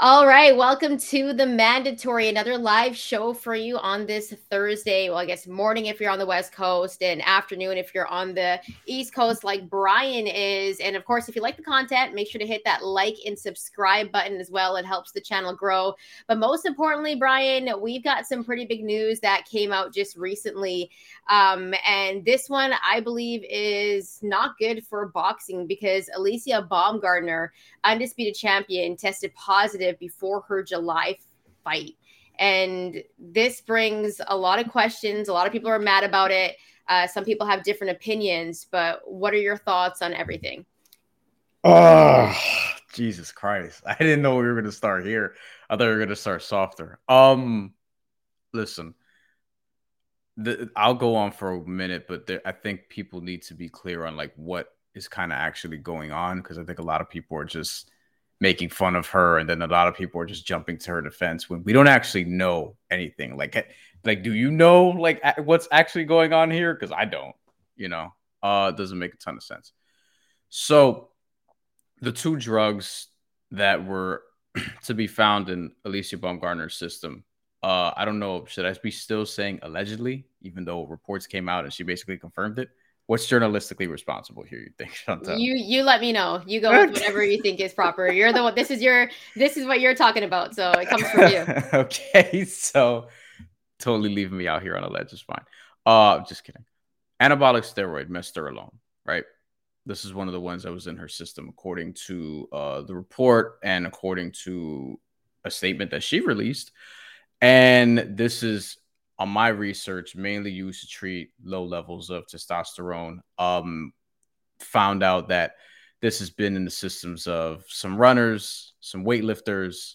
All right, welcome to the mandatory, another live show for you on this Thursday. Well, I guess morning if you're on the West Coast, and afternoon if you're on the East Coast, like Bryan is. And of course, if you like the content, make sure to hit that like and subscribe button as well. It helps the channel grow. But most importantly, Bryan, we've got some pretty big news that came out just recently. Um, and this one, I believe, is not good for boxing because Alycia Baumgardner, undisputed champion, tested positive before her July fight. And this brings a lot of questions. A lot of people are mad about it. Uh, some people have different opinions, but what are your thoughts on everything? Oh, Jesus Christ. I didn't know we were going to start here. I thought we were going to start softer. Um, listen, the, I'll go on for a minute, but there, I think people need to be clear on like what is kind of actually going on because I think a lot of people are just making fun of her, and then a lot of people are just jumping to her defense when we don't actually know anything. Like, like, do you know like what's actually going on here? Because I don't. You know, uh, doesn't make a ton of sense. So, the two drugs that were to be found in Alycia Baumgardner's system uh, I don't know. Should I be still saying allegedly, even though reports came out and she basically confirmed it? What's journalistically responsible here? You think, Shantelle? You you let me know. You go with whatever you think is proper. You're the one. This is your. This is what you're talking about. So it comes from you. okay, so totally leaving me out here on a ledge is fine. Uh, just kidding. Anabolic steroid, alone, right? This is one of the ones that was in her system, according to uh, the report and according to a statement that she released. And this is on my research mainly used to treat low levels of testosterone. Um, found out that this has been in the systems of some runners, some weightlifters,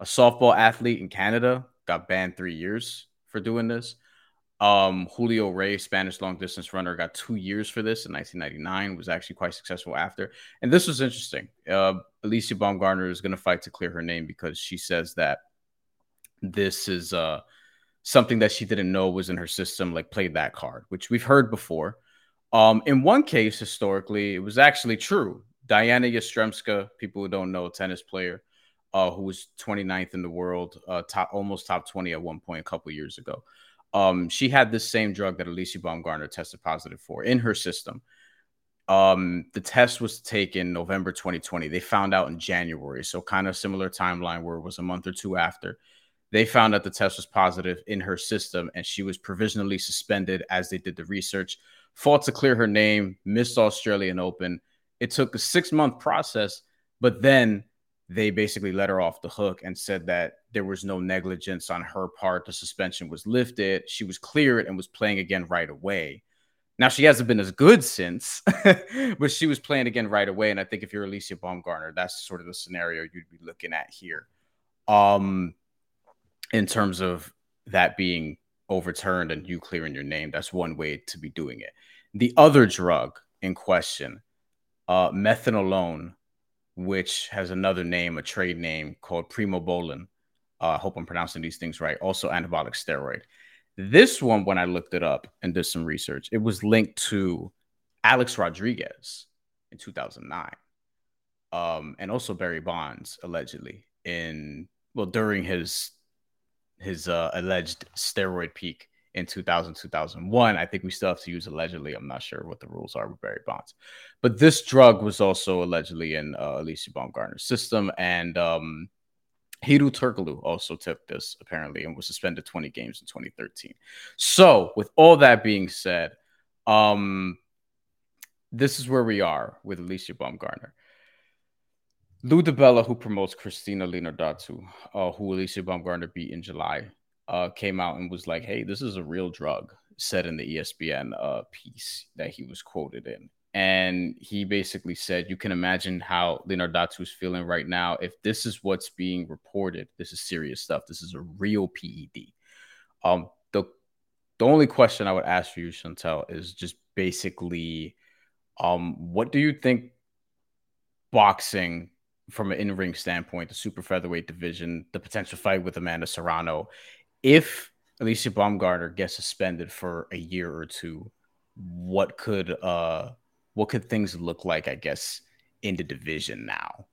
a softball athlete in Canada got banned three years for doing this. Um, Julio Rey, Spanish long distance runner, got two years for this in 1999. Was actually quite successful after. And this was interesting. Uh, Alycia Baumgardner is going to fight to clear her name because she says that this is uh, something that she didn't know was in her system, like played that card, which we've heard before. Um, in one case, historically, it was actually true. Diana Yastremska, people who don't know, tennis player, uh, who was 29th in the world, uh, top almost top 20 at one point a couple years ago. Um, she had this same drug that Alycia Baumgardner tested positive for in her system. Um, the test was taken November 2020. They found out in January, so kind of similar timeline where it was a month or two after they found that the test was positive in her system and she was provisionally suspended as they did the research. Fought to clear her name, missed Australian Open. It took a six month process, but then they basically let her off the hook and said that there was no negligence on her part. The suspension was lifted. She was cleared and was playing again right away. Now she hasn't been as good since, but she was playing again right away. And I think if you're Alycia Baumgardner, that's sort of the scenario you'd be looking at here. Um, in terms of that being overturned and you clearing your name. That's one way to be doing it. The other drug in question, uh, methenolone, which has another name, a trade name called primobolan. Uh, I hope I'm pronouncing these things right. Also, anabolic steroid. This one, when I looked it up and did some research, it was linked to Alex Rodriguez in 2009, um, and also Barry Bonds allegedly in well during his his uh, alleged steroid peak in 2000 2001 i think we still have to use allegedly i'm not sure what the rules are with barry bonds but this drug was also allegedly in uh, Alycia baumgardner's system and um Hedo Turkoglu also took this apparently and was suspended 20 games in 2013. So, with all that being said, um, this is where we are with Alycia Baumgardner. Lou DiBella, who promotes Christina Linardatou, uh, who Alycia Baumgardner beat in July, uh, came out and was like, "Hey, this is a real drug," said in the ESPN uh, piece that he was quoted in, and he basically said, "You can imagine how Linardatou is feeling right now. If this is what's being reported, this is serious stuff. This is a real PED." Um, the the only question I would ask for you, Shantelle, is just basically, um, what do you think boxing from an in-ring standpoint, the super featherweight division, the potential fight with Amanda Serrano, if Alycia Baumgardner gets suspended for a year or two, what could uh what could things look like, I guess, in the division now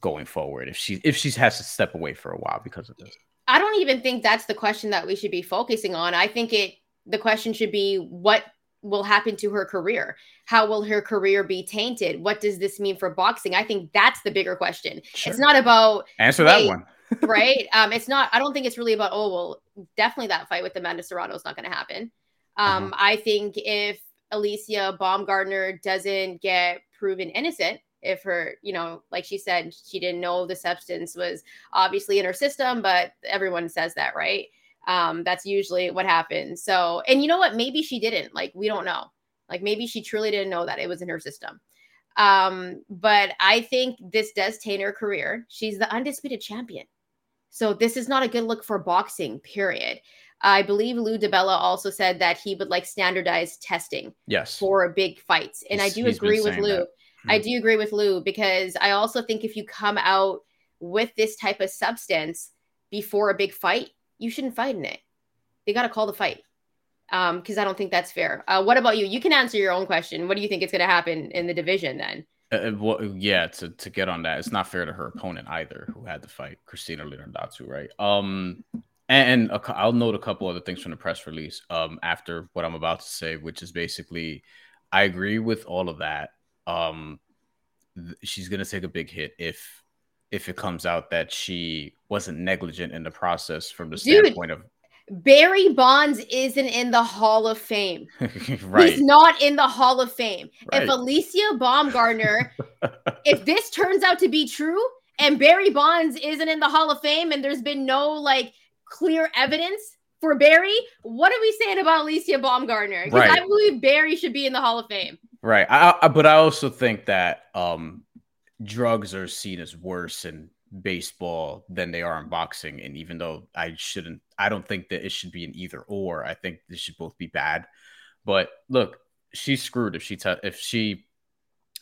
going forward if she if she has to step away for a while because of this? I don't even think that's the question that we should be focusing on. I think it the question should be what will happen to her career? How will her career be tainted? What does this mean for boxing? I think that's the bigger question. Sure. It's not about answer that one. right? Um, it's not, I don't think it's really about, oh, well, definitely that fight with Amanda Serrano is not going to happen. Um, uh-huh. I think if Alycia Baumgardner doesn't get proven innocent, if her, you know, like she said, she didn't know the substance was obviously in her system, but everyone says that, right? Um, that's usually what happens. So, and you know what? Maybe she didn't. Like, we don't know. Like, maybe she truly didn't know that it was in her system. Um, but I think this does taint her career. She's the undisputed champion. So, this is not a good look for boxing, period. I believe Lou DiBella also said that he would like standardized testing yes. for big fights. And he's, I do agree with Lou. I hmm. do agree with Lou because I also think if you come out with this type of substance before a big fight, you shouldn't fight in it. They got to call the fight because um, I don't think that's fair. Uh, what about you? You can answer your own question. What do you think is going to happen in the division then? Uh, uh, well, yeah, to, to get on that, it's not fair to her opponent either, who had to fight Christina Linardatou, right? Um, and, and a, I'll note a couple other things from the press release um, after what I'm about to say, which is basically, I agree with all of that. Um, th- she's going to take a big hit if if it comes out that she wasn't negligent in the process from the Dude, standpoint of Barry Bonds isn't in the Hall of Fame. right. He's not in the Hall of Fame. Right. If Alycia Baumgardner, if this turns out to be true and Barry Bonds isn't in the Hall of Fame and there's been no like clear evidence for Barry, what are we saying about Alycia Baumgardner? Because right. I believe Barry should be in the Hall of Fame. Right. I, I, but I also think that um drugs are seen as worse in baseball than they are in boxing. And even though I shouldn't, I don't think that it should be an either or. I think this should both be bad. But look, she's screwed if she te- if she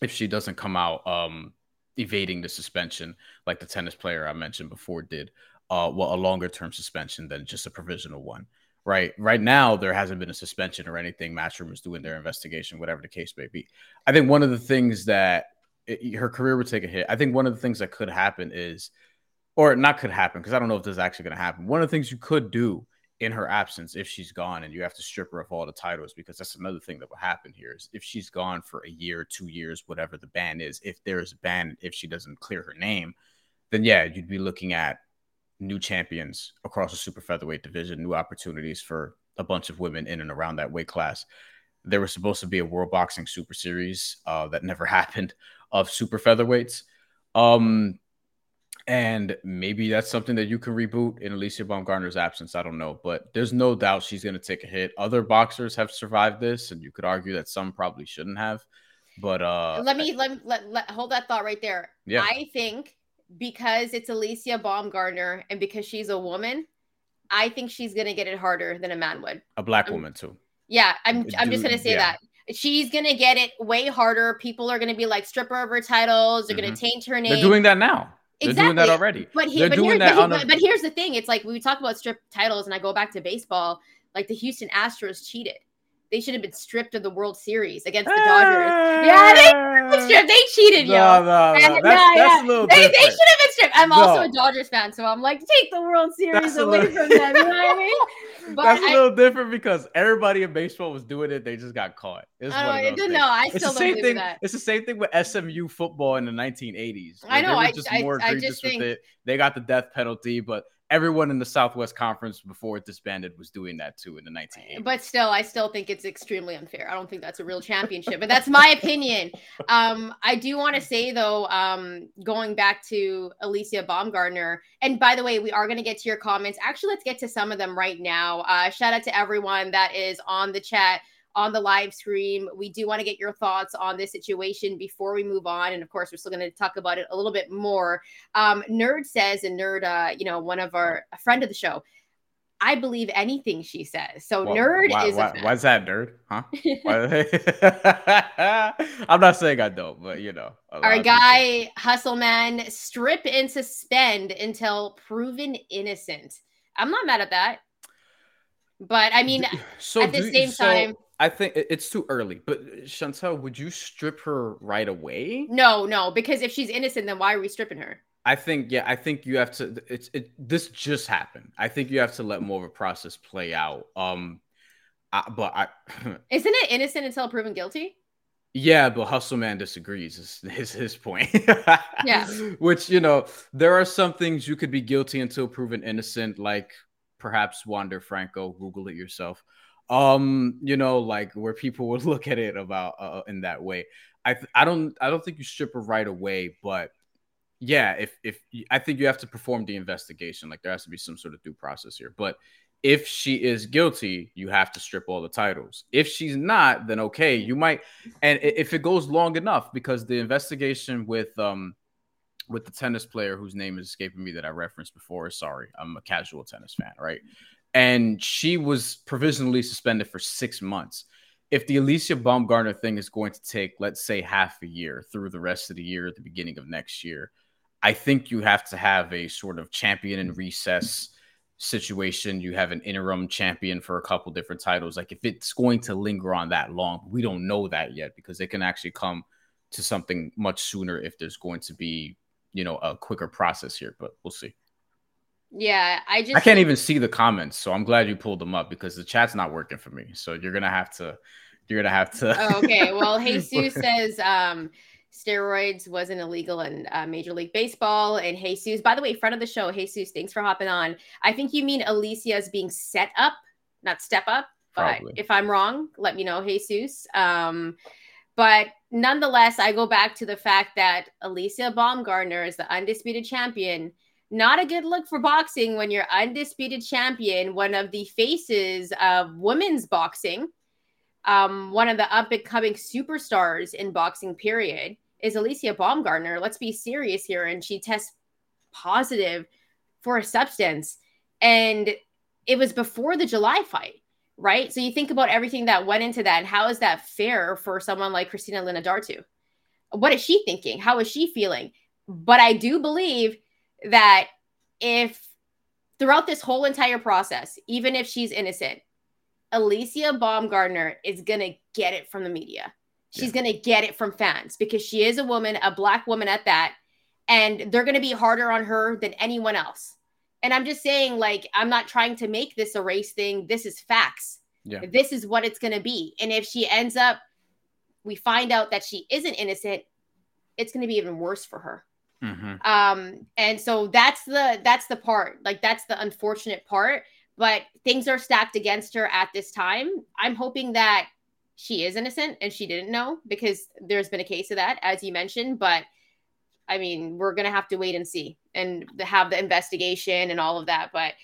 if she doesn't come out um evading the suspension like the tennis player I mentioned before did. Uh, well, a longer term suspension than just a provisional one. Right. Right now, there hasn't been a suspension or anything. Matchroom is doing their investigation, whatever the case may be. I think one of the things that it, her career would take a hit. I think one of the things that could happen is, or not could happen, because I don't know if this is actually going to happen. One of the things you could do in her absence, if she's gone and you have to strip her of all the titles, because that's another thing that will happen here is if she's gone for a year, two years, whatever the ban is, if there's a ban, if she doesn't clear her name, then yeah, you'd be looking at new champions across the super featherweight division, new opportunities for a bunch of women in and around that weight class. There was supposed to be a World Boxing Super Series uh, that never happened of super featherweights. Um, and maybe that's something that you can reboot in Alycia Baumgardner's absence. I don't know, but there's no doubt she's going to take a hit. Other boxers have survived this, and you could argue that some probably shouldn't have. But uh, let me let, let, let hold that thought right there. Yeah, I think because it's Alycia Baumgardner and because she's a woman, I think she's going to get it harder than a man would. A black woman too. Yeah, I'm. I'm just going to say yeah. that she's gonna get it way harder. People are gonna be like strip her of her titles. They're mm-hmm. gonna taint her name. They're doing that now. Exactly. They're doing that already. But, he, but, here, but, he, but, here's the thing: it's like we talk about strip titles, and I go back to baseball. Like the Houston Astros cheated they should have been stripped of the World Series against the Dodgers. Ah, yeah, they stripped. They cheated, yo. No, no, no. That's, that's yeah. a little they, they, should have been stripped. I'm no. also a Dodgers fan, so I'm like, take the World Series that's away little... from them. You know what I mean? But that's I, a little different because everybody in baseball was doing it. They just got caught. It's I don't know. I still don't believe that. It's the same thing with SMU football in the 1980s. I know. I just more I, egregious with think... it. They got the death penalty, but everyone in the Southwest Conference before it disbanded was doing that too in the 1980s. But still, I still think it's extremely unfair. I don't think that's a real championship, but that's my opinion. Um, I do want to say though, um, going back to Alycia Baumgardner, and by the way, we are going to get to your comments. Actually, let's get to some of them right now. Uh, shout out to everyone that is on the chat on the live stream. We do want to get your thoughts on this situation before we move on. And of course, we're still going to talk about it a little bit more. Um, Nerd says, and Nerd, uh, you know, one of our, a friend of the show, I believe anything she says. So well, nerd why, is. Why, why's that nerd? Huh? I'm not saying I don't, but you know. Our guy people. Hustle Man strip and suspend until proven innocent. I'm not mad at that. But I mean, so at the same so, time, I think it's too early, but Shantelle, would you strip her right away? No, no, because if she's innocent, then why are we stripping her? I think, yeah, I think you have to. It's it. This just happened. I think you have to let more of a process play out. Um, I, but I isn't it innocent until proven guilty? Yeah, but Hustle Man disagrees. Is, is his point? yeah. Which you know, there are some things you could be guilty until proven innocent, like perhaps Wander Franco. Google it yourself um you know like where people would look at it about uh, in that way i th- i don't i don't think you strip her right away but yeah if if i think you have to perform the investigation like there has to be some sort of due process here but if she is guilty you have to strip all the titles if she's not then okay you might and if it goes long enough because the investigation with um with the tennis player whose name is escaping me that I referenced before. Sorry, I'm a casual tennis fan, right? And she was provisionally suspended for six months. If the Alycia Baumgardner thing is going to take, let's say, half a year through the rest of the year at the beginning of next year, I think you have to have a sort of champion in recess situation. You have an interim champion for a couple different titles. Like if it's going to linger on that long, we don't know that yet because it can actually come to something much sooner if there's going to be, you know, a quicker process here. But we'll see. Yeah, I just I can't even see the comments, so I'm glad you pulled them up because the chat's not working for me. So you're gonna have to you're gonna have to oh, okay. Well, Jesus says um steroids wasn't illegal in uh, Major League Baseball. And Jesus, by the way, front of the show, Jesus, thanks for hopping on. I think you mean Alycia's being set up, not step up. Probably. But if I'm wrong, let me know, Jesus. Um, but nonetheless, I go back to the fact that Alycia Baumgardner is the undisputed champion not a good look for boxing when you're undisputed champion, one of the faces of women's boxing, um, one of the up and coming superstars in boxing, period, is Alycia Baumgardner. Let's be serious here. And she tests positive for a substance. And it was before the July fight, right? So you think about everything that went into that. And how is that fair for someone like Christina Dartu? What is she thinking? How is she feeling? But I do believe that if throughout this whole entire process, even if she's innocent, Alycia Baumgardner is going to get it from the media. She's yeah. going to get it from fans because she is a woman, a black woman at that. And they're going to be harder on her than anyone else. And I'm just saying, like, I'm not trying to make this a race thing. This is facts. Yeah. This is what it's going to be. And if she ends up, we find out that she isn't innocent, it's going to be even worse for her. Mm-hmm. Um, and so that's the that's the part, like that's the unfortunate part. But things are stacked against her at this time. I'm hoping that she is innocent and she didn't know because there's been a case of that, as you mentioned. But I mean, we're gonna have to wait and see and have the investigation and all of that. But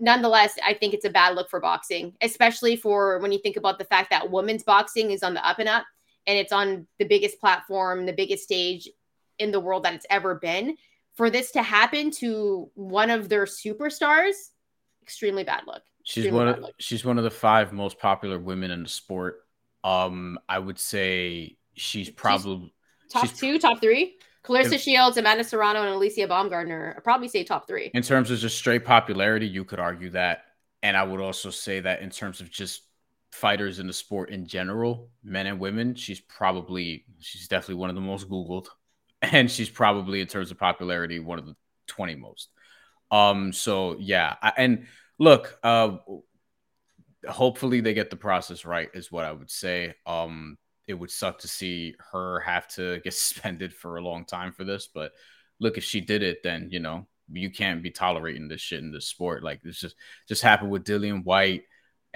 nonetheless, I think it's a bad look for boxing, especially for when you think about the fact that women's boxing is on the up and up and it's on the biggest platform, the biggest stage in the world that it's ever been. For this to happen to one of their superstars, extremely bad look. She's one of she's one of the five most popular women in the sport. Um, I would say she's probably she's top she's, two, top three. Claressa if, Shields, Amanda Serrano, and Alycia Baumgardner. i probably say top three. In terms of just straight popularity, you could argue that. And I would also say that in terms of just fighters in the sport in general, men and women, she's probably she's definitely one of the most Googled and she's probably in terms of popularity one of the 20 most. Um, so yeah, I, and look, uh, hopefully they get the process right, is what I would say. Um, it would suck to see her have to get suspended for a long time for this, but look, if she did it, then you know you can't be tolerating this shit in this sport. Like this just just happened with Dillian Whyte,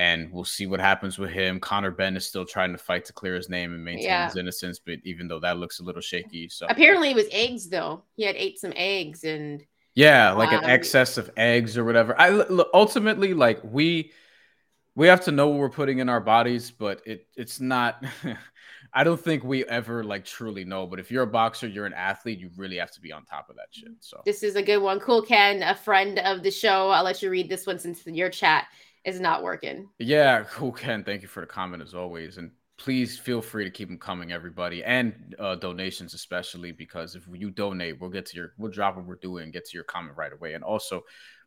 and we'll see what happens with him. Conor Benn is still trying to fight to clear his name and maintain yeah. his innocence, but even though that looks a little shaky, so apparently it was eggs though. He had ate some eggs and yeah, like um, an excess of eggs or whatever. I look, ultimately like we we have to know what we're putting in our bodies, but it it's not. I don't think we ever like truly know. But if you're a boxer, you're an athlete, you really have to be on top of that shit. So this is a good one. Cool Ken, a friend of the show. I'll let you read this one since your chat is not working. Yeah, cool Ken. Thank you for the comment as always. And please feel free to keep them coming, everybody, and uh, donations especially because if you donate, we'll get to your we'll drop what we're doing, get to your comment right away, and also I'm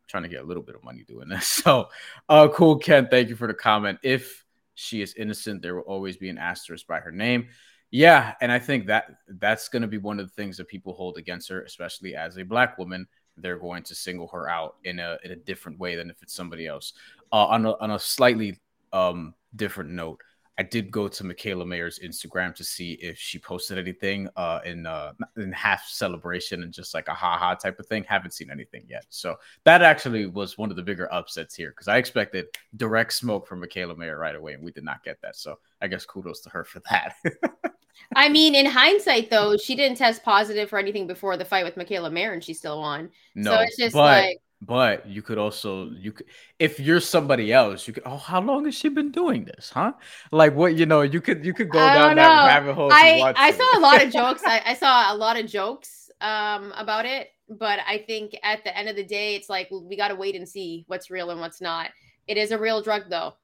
trying to get a little bit of money doing this. So, uh, cool, Ken. Thank you for the comment. If she is innocent, there will always be an asterisk by her name. Yeah, and I think that that's going to be one of the things that people hold against her, especially as a black woman. They're going to single her out in a in a different way than if it's somebody else. Uh, on a on a slightly um, different note, I did go to Mikaela Mayer's Instagram to see if she posted anything uh, in uh, in half celebration and just like a haha type of thing. Haven't seen anything yet. So that actually was one of the bigger upsets here because I expected direct smoke from Mikaela Mayer right away, and we did not get that. So I guess kudos to her for that. I mean, in hindsight, though, she didn't test positive for anything before the fight with Mikaela Mayer, and she still won. No, so it's just but, like but you could also you could if you're somebody else, you could oh how long has she been doing this, huh? Like what you know, you could you could go down that rabbit hole. I, I saw a lot of jokes. I, I saw a lot of jokes um about it, but I think at the end of the day, it's like we gotta wait and see what's real and what's not. It is a real drug though.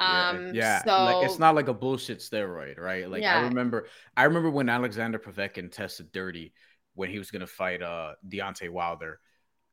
Um, yeah, so, like it's not like a bullshit steroid, right? Like yeah. I remember, I remember when Alexander Povetkin tested dirty when he was gonna fight uh Deontay Wilder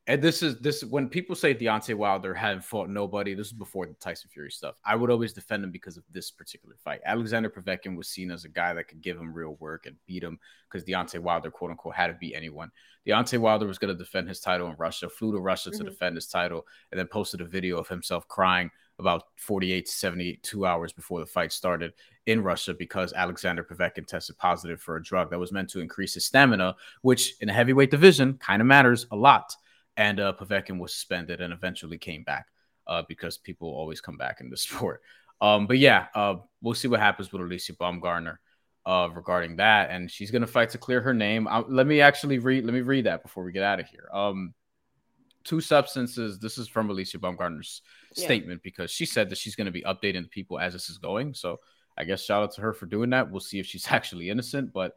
and this is this when people say Deontay Wilder hadn't fought nobody, this is before the Tyson Fury stuff. I would always defend him because of this particular fight. Alexander Povetkin was seen as a guy that could give him real work and beat him because Deontay Wilder, quote unquote, had to beat anyone. Deontay Wilder was going to defend his title in Russia, flew to Russia mm-hmm. to defend his title, and then posted a video of himself crying about 48 to 72 hours before the fight started in Russia because Alexander Povetkin tested positive for a drug that was meant to increase his stamina, which in a heavyweight division kind of matters a lot and uh, Povetkin was suspended and eventually came back uh, because people always come back in the sport. Um, but yeah, uh, we'll see what happens with Alycia Baumgardner uh, regarding that, and she's gonna fight to clear her name. Uh, let me actually read. Let me read that before we get out of here. Um, two substances. This is from Alycia Baumgardner's yeah. statement because she said that she's going to be updating the people as this is going. So I guess shout out to her for doing that. We'll see if she's actually innocent, but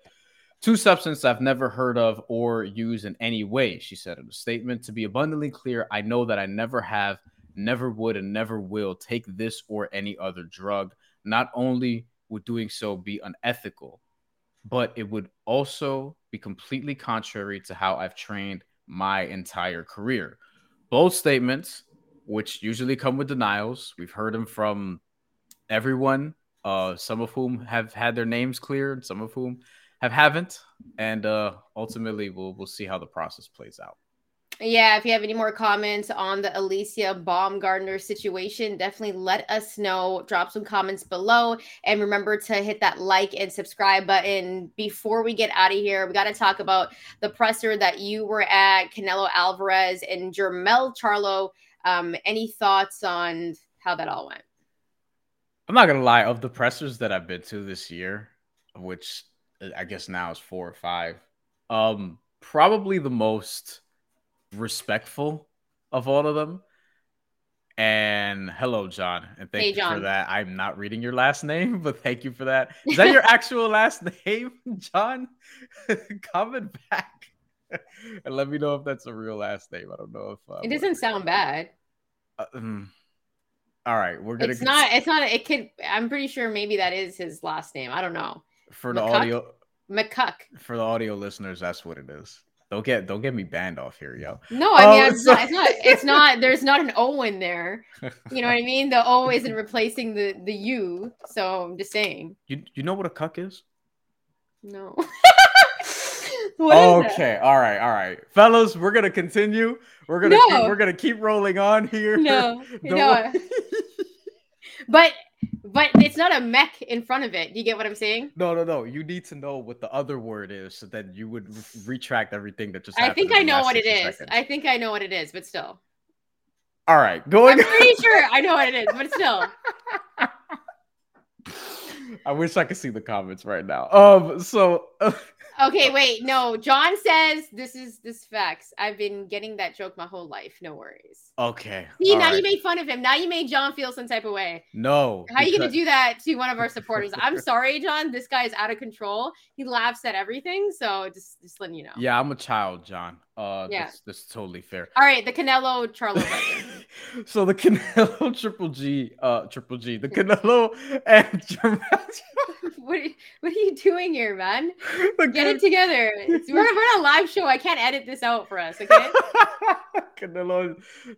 Two substances I've never heard of or used in any way, she said in a statement. To be abundantly clear, I know that I never have, never would, and never will take this or any other drug. Not only would doing so be unethical, but it would also be completely contrary to how I've trained my entire career. Both statements, which usually come with denials, we've heard them from everyone, uh, some of whom have had their names cleared, some of whom have haven't, and uh, ultimately we'll we'll see how the process plays out. Yeah, if you have any more comments on the Alycia Baumgardner situation, definitely let us know. Drop some comments below. And remember to hit that like and subscribe button. Before we get out of here, we got to talk about the presser that you were at, Canelo Alvarez and Jermell Charlo. Um, any thoughts on how that all went? I'm not going to lie, of the pressers that I've been to this year, which I guess now is four or five. Um, probably the most respectful of all of them. And hello, John, and thank hey, you John. for that. I'm not reading your last name, but thank you for that. Is that your actual last name, John? Comment back and let me know if that's a real last name. I don't know if uh, it doesn't sound bad. Uh, um, all right, we're gonna. It's not. It's not. It could. I'm pretty sure maybe that is his last name. I don't know for the McCuck? audio McCuck. For the audio listeners, that's what it is. Don't get don't get me banned off here, yo. No, I mean oh, it's, not, it's not it's not there's not an O in there. You know what I mean? The O isn't replacing the the U. So I'm just saying. You you know what a cuck is? No. okay, all right, all right, fellas. We're gonna continue. We're gonna no. keep, we're gonna keep rolling on here. No, no. but but it's not a mech in front of it. Do you get what I'm saying? No, no, no. You need to know what the other word is so that you would retract everything that just I think I know what it is. Seconds. I think I know what it is, but still. All right, going. I'm pretty sure I know what it is, but still. I wish I could see the comments right now. Um, so okay, wait, no. John says this is this facts. I've been getting that joke my whole life. No worries. Okay. See, now right. you made fun of him. Now you made John feel some type of way. No. How are you gonna do that to one of our supporters? I'm sorry, John. This guy is out of control. He laughs at everything. So just just letting you know. Yeah, I'm a child, John. Uh, yeah, that's, that's totally fair. All right, the Canelo Charlo. so the Canelo Triple G, uh, Triple G, the Canelo and what, are you, what are you doing here, man? The Get it together. It's, we're, we're on a live show. I can't edit this out for us, okay? Canelo,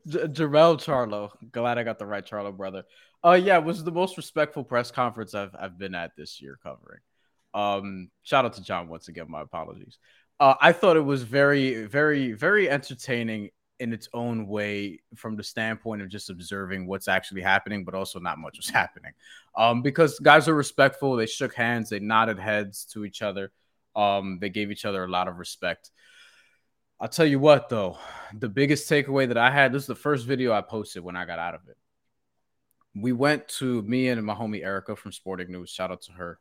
J- Jermell Charlo. Glad I got the right Charlo brother. Uh, yeah, it was the most respectful press conference I've I've been at this year covering. Um, shout out to John once again. My apologies. Uh, I thought it was very, very, very entertaining in its own way from the standpoint of just observing what's actually happening, but also not much was happening. Um, because guys are respectful, they shook hands, they nodded heads to each other, um, they gave each other a lot of respect. I'll tell you what, though, the biggest takeaway that I had this is the first video I posted when I got out of it. We went to me and my homie Erica from Sporting News. Shout out to her.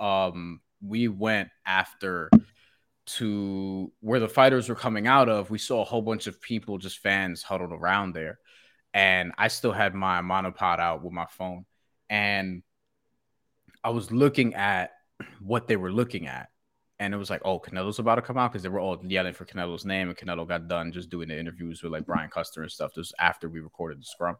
Um, we went after to where the fighters were coming out of, we saw a whole bunch of people, just fans huddled around there. And I still had my monopod out with my phone. And I was looking at what they were looking at. And it was like, oh, Canelo's about to come out because they were all yelling for Canelo's name. And Canelo got done just doing the interviews with like mm-hmm. Brian Custer and stuff. This after we recorded the scrum.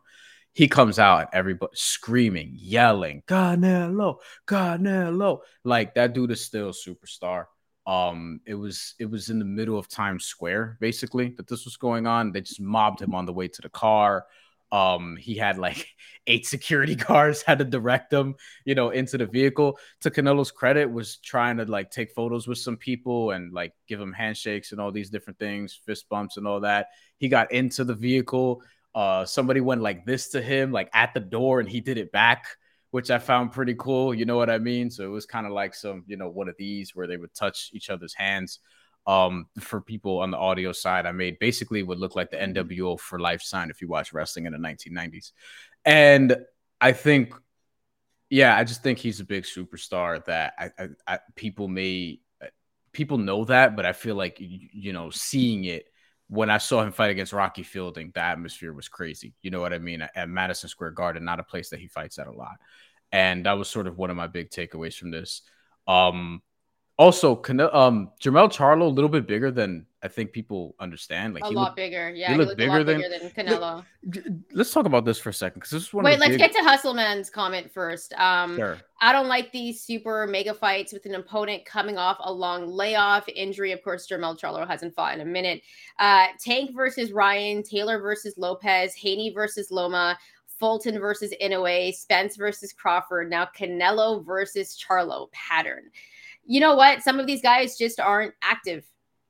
He comes out and everybody screaming, yelling, Canelo, Canelo. Like that dude is still a superstar. Um, it was it was in the middle of Times Square, basically, that this was going on. They just mobbed him on the way to the car. Um, he had like eight security guards had to direct him, you know, into the vehicle. To Canelo's credit, was trying to like take photos with some people and like give him handshakes and all these different things, fist bumps and all that. He got into the vehicle. Uh, somebody went like this to him, like at the door, and he did it back which I found pretty cool. You know what I mean? So it was kind of like some, you know, one of these where they would touch each other's hands. Um, for people on the audio side, I made basically what looked like the NWO for life sign if you watch wrestling in the 1990s. And I think, yeah, I just think he's a big superstar that I, I, I people may people know that, but I feel like you know, seeing it when I saw him fight against Rocky Fielding, the atmosphere was crazy. You know what I mean? At Madison Square Garden, not a place that he fights at a lot. And that was sort of one of my big takeaways from this. Um, also, um, Jermell Charlo a little bit bigger than I think people understand. Like a he lot looked, bigger. Yeah, he, looked, bigger, than, bigger, than, Canelo. Let's talk about this for a second because this is one. Wait, let's big... get to Hustleman's comment first. Um, sure. I don't like these super mega fights with an opponent coming off a long layoff injury. Of course, Jermell Charlo hasn't fought in a minute. Uh, Tank versus Ryan, Taylor versus Lopez, Haney versus Loma. Fulton versus Inoue, Spence versus Crawford, now Canelo versus Charlo pattern. You know what? Some of these guys just aren't active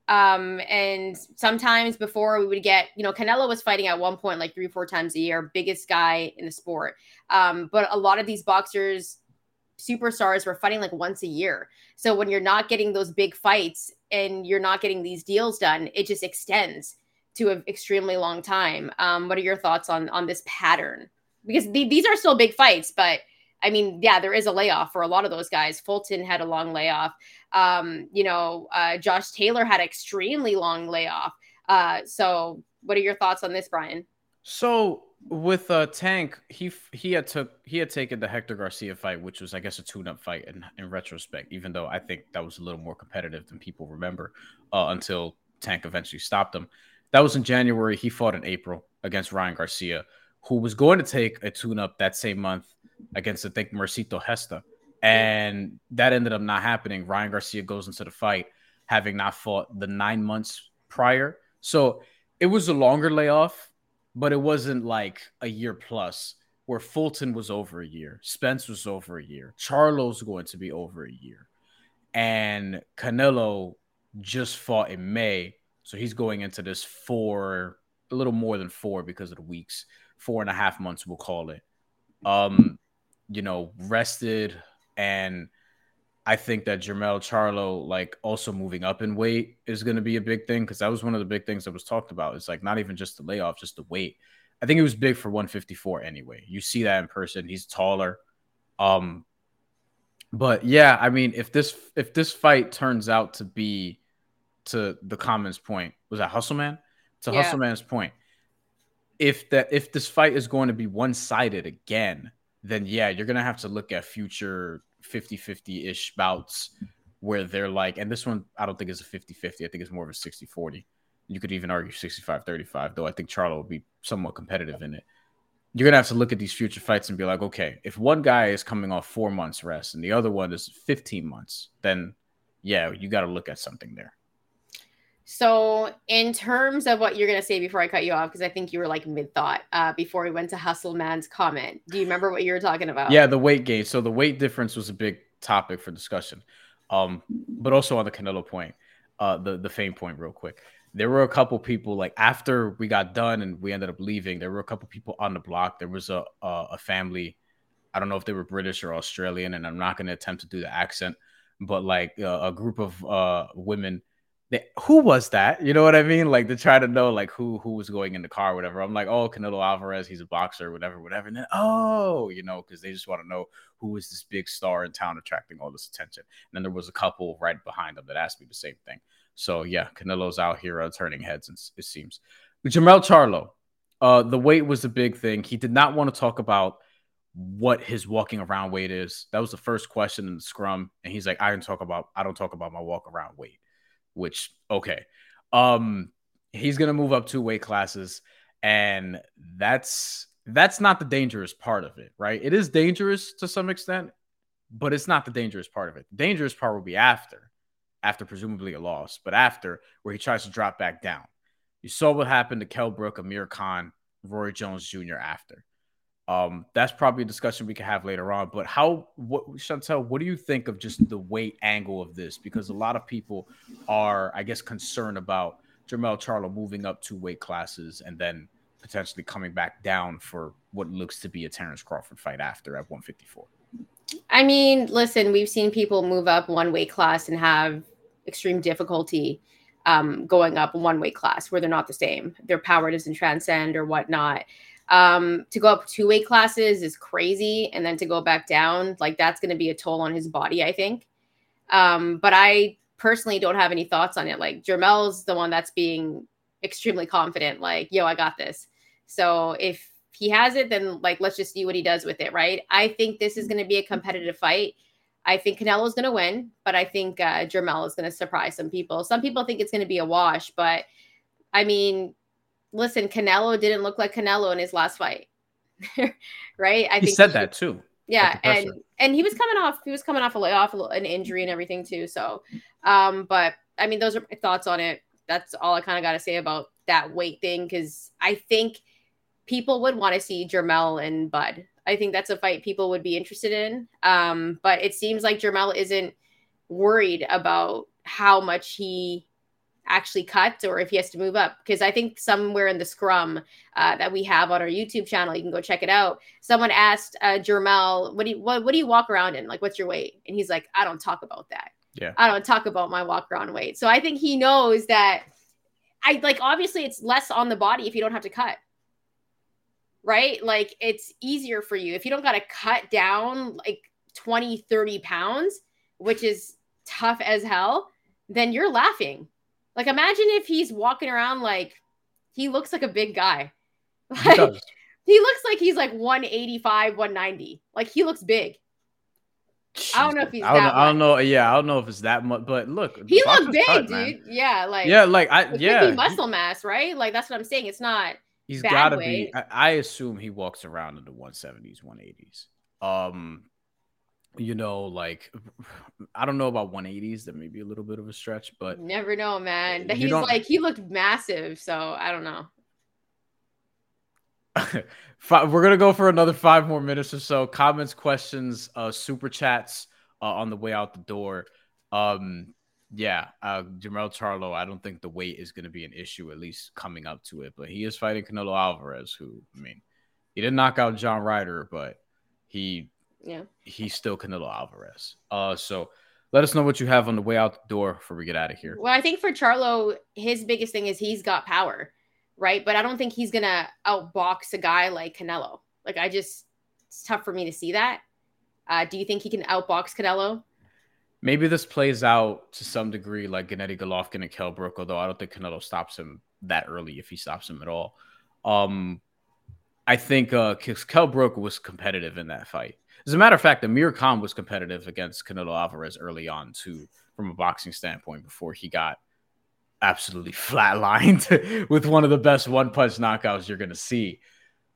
um, and sometimes before we would get, you know, Canelo was fighting at one point like three or four times a year, biggest guy in the sport. Um, but a lot of these boxers, superstars, were fighting like once a year. So when you're not getting those big fights and you're not getting these deals done, it just extends to an extremely long time. Um, what are your thoughts on on this pattern? Because th- these are still big fights, but I mean, yeah, there is a layoff for a lot of those guys. Fulton had a long layoff. Um, you know, uh, Josh Taylor had extremely long layoff. Uh, so, what are your thoughts on this, Bryan? So with uh Tank, he he had took he had taken the Hector Garcia fight, which was I guess a tune-up fight in, in retrospect, even though I think that was a little more competitive than people remember uh, until Tank eventually stopped him. That was in January. He fought in April against Ryan Garcia, who was going to take a tune-up that same month against I think Mercito Gesta, And that ended up not happening. Ryan Garcia goes into the fight having not fought the nine months prior. So it was a longer layoff, but it wasn't like a year plus where Fulton was over a year, Spence was over a year, Charlo's going to be over a year, and Canelo just fought in May. So he's going into this four, a little more than four because of the weeks, four and a half months, we'll call it. Um, you know, rested and I think that Jermell Charlo, like also moving up in weight, is going to be a big thing because that was one of the big things that was talked about. It's like not even just the layoff, just the weight. I think it was big for 154 anyway. You see that in person. He's taller. Um, but yeah, I mean, if this if this fight turns out to be to the comments point, was that Hustle Man? To yeah. Hustle Man's point, if that if this fight is going to be one sided again, then yeah, you're gonna have to look at future 50-50-ish bouts where they're like, and this one I don't think is a 50-50. I think it's more of a 60-40. You could even argue 65-35, though I think Charlo will be somewhat competitive in it. You're gonna have to look at these future fights and be like, okay, if one guy is coming off four months rest and the other one is 15 months, then yeah, you got to look at something there. So, in terms of what you're going to say before I cut you off, because I think you were like mid thought uh, before we went to Hustle Man's comment. Do you remember what you were talking about? Yeah, the weight gain. So, the weight difference was a big topic for discussion. Um, but also on the Canelo point, uh, the the fame point, real quick. There were a couple people like after we got done and we ended up leaving. There were a couple people on the block. There was a a, a family. I don't know if they were British or Australian, and I'm not going to attempt to do the accent, but like uh, a group of uh, women they, who was that? You know what I mean? Like to try to know like who who was going in the car, whatever. I'm like, oh, Canelo Alvarez, he's a boxer, whatever, whatever. And then oh, you know, because they just want to know who is this big star in town attracting all this attention. And then there was a couple right behind them that asked me the same thing. So yeah, Canelo's out here uh, turning heads, it seems. Jermell Charlo, uh, the weight was a big thing. He did not want to talk about what his walking around weight is. That was the first question in the scrum, and he's like, I don't talk about I don't talk about my walk around weight which okay. Um he's going to move up two weight classes and that's that's not the dangerous part of it, right? It is dangerous to some extent, but it's not the dangerous part of it. The dangerous part will be after, after presumably a loss, but after where he tries to drop back down. You saw what happened to Kell Brook, Amir Khan, Roy Jones Jr. after. Um, that's probably a discussion we could have later on. But how, what, Shantelle, what do you think of just the weight angle of this? Because a lot of people are, I guess, concerned about Jermell Charlo moving up two weight classes and then potentially coming back down for what looks to be a Terrence Crawford fight after at 154. I mean, listen, we've seen people move up one weight class and have extreme difficulty um, going up one weight class where they're not the same. Their power doesn't transcend or whatnot. Um, to go up two weight classes is crazy, and then to go back down, like that's going to be a toll on his body, I think. Um, but I personally don't have any thoughts on it. Like Jermell's the one that's being extremely confident, like, yo, I got this. So if he has it, then like let's just see what he does with it, right? I think this is going to be a competitive fight. I think Canelo's going to win, but I think uh, Jermell is going to surprise some people. Some people think it's going to be a wash, but I mean, listen, Canelo didn't look like Canelo in his last fight, right? I he think said he, that too. Yeah, and and he was coming off he was coming off a off an injury and everything too. So, um, but I mean, those are my thoughts on it. That's all I kind of got to say about that weight thing because I think people would want to see Jermell and Bud. I think that's a fight people would be interested in. Um, but it seems like Jermell isn't worried about how much he actually cut or if he has to move up. Because I think somewhere in the scrum uh, that we have on our YouTube channel, you can go check it out. Someone asked uh, Jermell, "What do you what, what do you walk around in? Like, what's your weight?" And he's like, "I don't talk about that. Yeah, I don't talk about my walk around weight." So I think he knows that. I like obviously it's less on the body if you don't have to cut right? Like it's easier for you if you don't got to cut down like 20, 30 pounds, which is tough as hell, then you're laughing. Like, imagine if he's walking around like he looks like a big guy. Like, he, he looks like he's like 185, 190. Like, he looks big. I don't know if he's. I don't, know, I don't know. Yeah, I don't know if it's that much, but look, he looked big, cut, dude. Man. Yeah, like yeah, like I yeah, muscle mass, right? Like that's what I'm saying. It's not. He's got to be. I, I, assume he walks around in the 170s, 180s. Um, you know, like I don't know about 180s. That may be a little bit of a stretch, but never know, man. He's like he looked massive, so I don't know. We're gonna go for another five more minutes or so. Comments, questions, uh, super chats uh, on the way out the door. Um, yeah, uh, Jermell Charlo. I don't think the weight is gonna be an issue, at least coming up to it. But he is fighting Canelo Alvarez, who I mean, he didn't knock out John Ryder, but he yeah, he's still Canelo Alvarez. Uh, so let us know what you have on the way out the door before we get out of here. Well, I think for Charlo, his biggest thing is he's got power, right? But I don't think he's gonna outbox a guy like Canelo. Like I just, it's tough for me to see that. Uh, do you think he can outbox Canelo? Maybe this plays out to some degree like Gennady Golovkin and Kell Brook, although I don't think Canelo stops him that early if he stops him at all. Um, I think uh, Kell Brook was competitive in that fight. As a matter of fact, Amir Khan was competitive against Canelo Alvarez early on too, from a boxing standpoint, before he got absolutely flatlined with one of the best one punch knockouts you're going to see.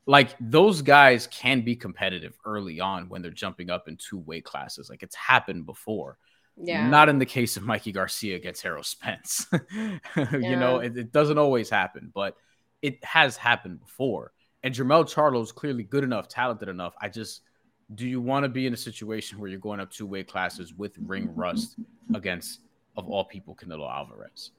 Like those guys can be competitive early on when they're jumping up in two weight classes. Like it's happened before. Yeah. Not in the case of Mikey Garcia against Errol Spence. Yeah. You know, it, it doesn't always happen, but it has happened before. And Jermell Charlo is clearly good enough, talented enough. I just do you want to be in a situation where you're going up two weight classes with ring rust against, of all people, Canelo Alvarez?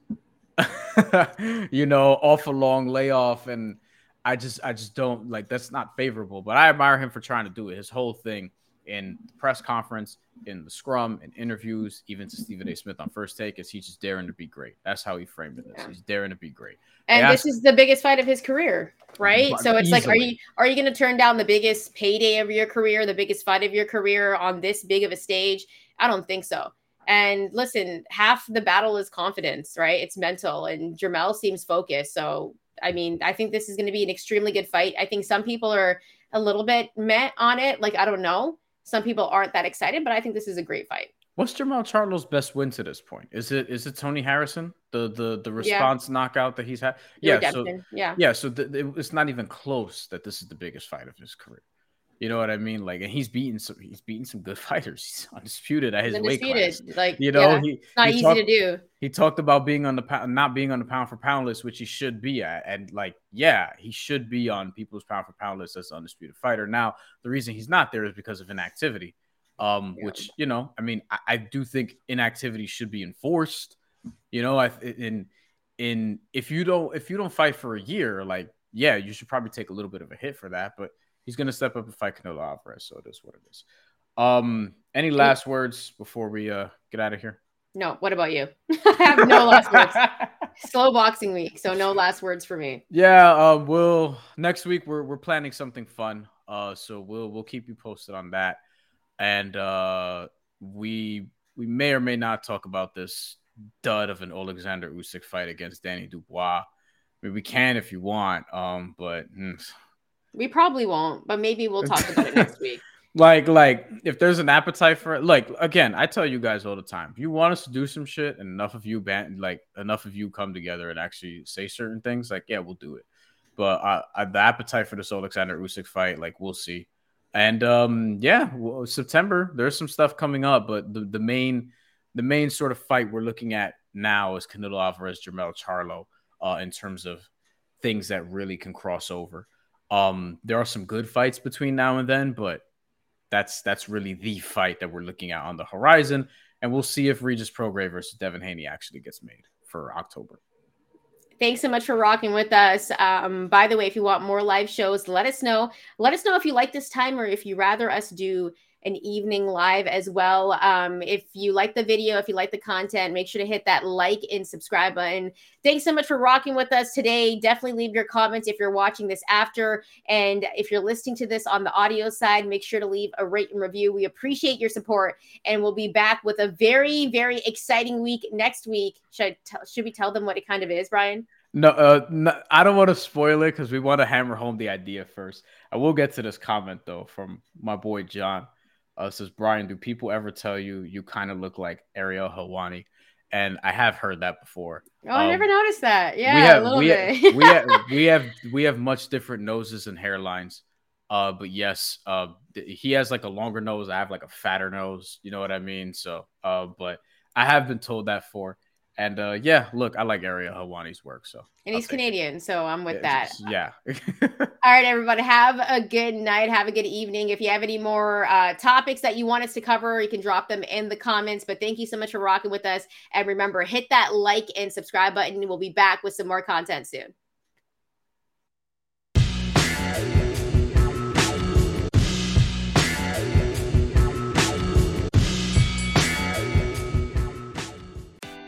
you know, off a long layoff, and I just, I just don't like that's not favorable. But I admire him for trying to do it. His whole thing in the press conference, in the scrum, in interviews, even to Stephen A. Smith on first take, is he's just daring to be great. That's how he framed it. Yeah. He's daring to be great. And They this is the biggest fight of his career, right? So it's like, are you are you going to turn down the biggest payday of your career, the biggest fight of your career on this big of a stage? I don't think so. And listen, half the battle is confidence, right? It's mental, and Jermell seems focused. So I mean, I think this is going to be an extremely good fight. I think some people are a little bit met on it. Like I don't know, some people aren't that excited, but I think this is a great fight. What's Jamal Charlo's best win to this point? Is it is it Tony Harrison, the the the Yeah. response knockout that he's had? Yeah, so yeah. yeah, so th- it's not even close that this is the biggest fight of his career. You know what I mean? Like, and he's beaten some he's beaten some good fighters. He's undisputed at his weight class. Like You know, yeah, he it's not he easy talked- to do. he talked about being on the pound, not being on the pound for pound list, which he should be at. And like, yeah, he should be on people's pound for pound list as an undisputed fighter. Now, the reason he's not there is because of inactivity. Um, Yeah. which you know, I mean, I, I do think inactivity should be enforced. You know, I in in if you don't if you don't fight for a year, like yeah, you should probably take a little bit of a hit for that. But he's gonna step up and fight Canelo Alvarez, so it is what it is. Um, any last words before we uh get out of here? No, what about you? I have no last words. Slow boxing week, so no last words for me. Yeah, um, we'll next week we're we're planning something fun. Uh, so we'll we'll keep you posted on that, and uh, we we may or may not talk about this dud of an Alexander Usyk fight against Danny Dubois. I mean, we can if you want, um, but mm, We probably won't, but maybe we'll talk about it next week. like like if there's an appetite for it, like again, I tell you guys all the time, if you want us to do some shit, and enough of you ban like enough of you come together and actually say certain things, like yeah, we'll do it. But uh, uh, the appetite for this Alexander Usyk fight, like we'll see. And um, yeah, well, September there's some stuff coming up, but the, the main the main sort of fight we're looking at now is Canelo Alvarez, Jermell Charlo, uh, in terms of things that really can cross over. Um, there are some good fights between now and then, but that's that's really the fight that we're looking at on the horizon, and we'll see if Regis Prograis versus Devin Haney actually gets made for October. Thanks so much for rocking with us. Um, by the way, if you want more live shows, let us know. Let us know if you like this time or if you rather us do an evening live as well. Um, if you like the video, if you like the content, make sure to hit that like and subscribe button. Thanks so much for rocking with us today. Definitely leave your comments if you're watching this after. And if you're listening to this on the audio side, make sure to leave a rate and review. We appreciate your support. And we'll be back with a very, very exciting week next week. Should, I tell, should we tell them what it kind of is, Bryan? No, uh, no I don't want to spoil it because we want to hammer home the idea first. I will get to this comment though from my boy John. Uh, says Bryan, do people ever tell you you kind of look like Ariel Helwani? And I have heard that before. Oh, I Um, never noticed that. Yeah, we have, a little we, bit. have, we have we have we have much different noses and hairlines. Uh, but yes, uh, th- he has like a longer nose. I have like a fatter nose. You know what I mean? So, uh, but I have been told that for, and uh, yeah, look, I like Ariel Helwani's work. So, and he's take it. Canadian, so I'm with Yeah, that. yeah. All right, everybody, have a good night. Have a good evening. If you have any more uh, topics that you want us to cover, you can drop them in the comments. But thank you so much for rocking with us. And remember, hit that like and subscribe button. We'll be back with some more content soon.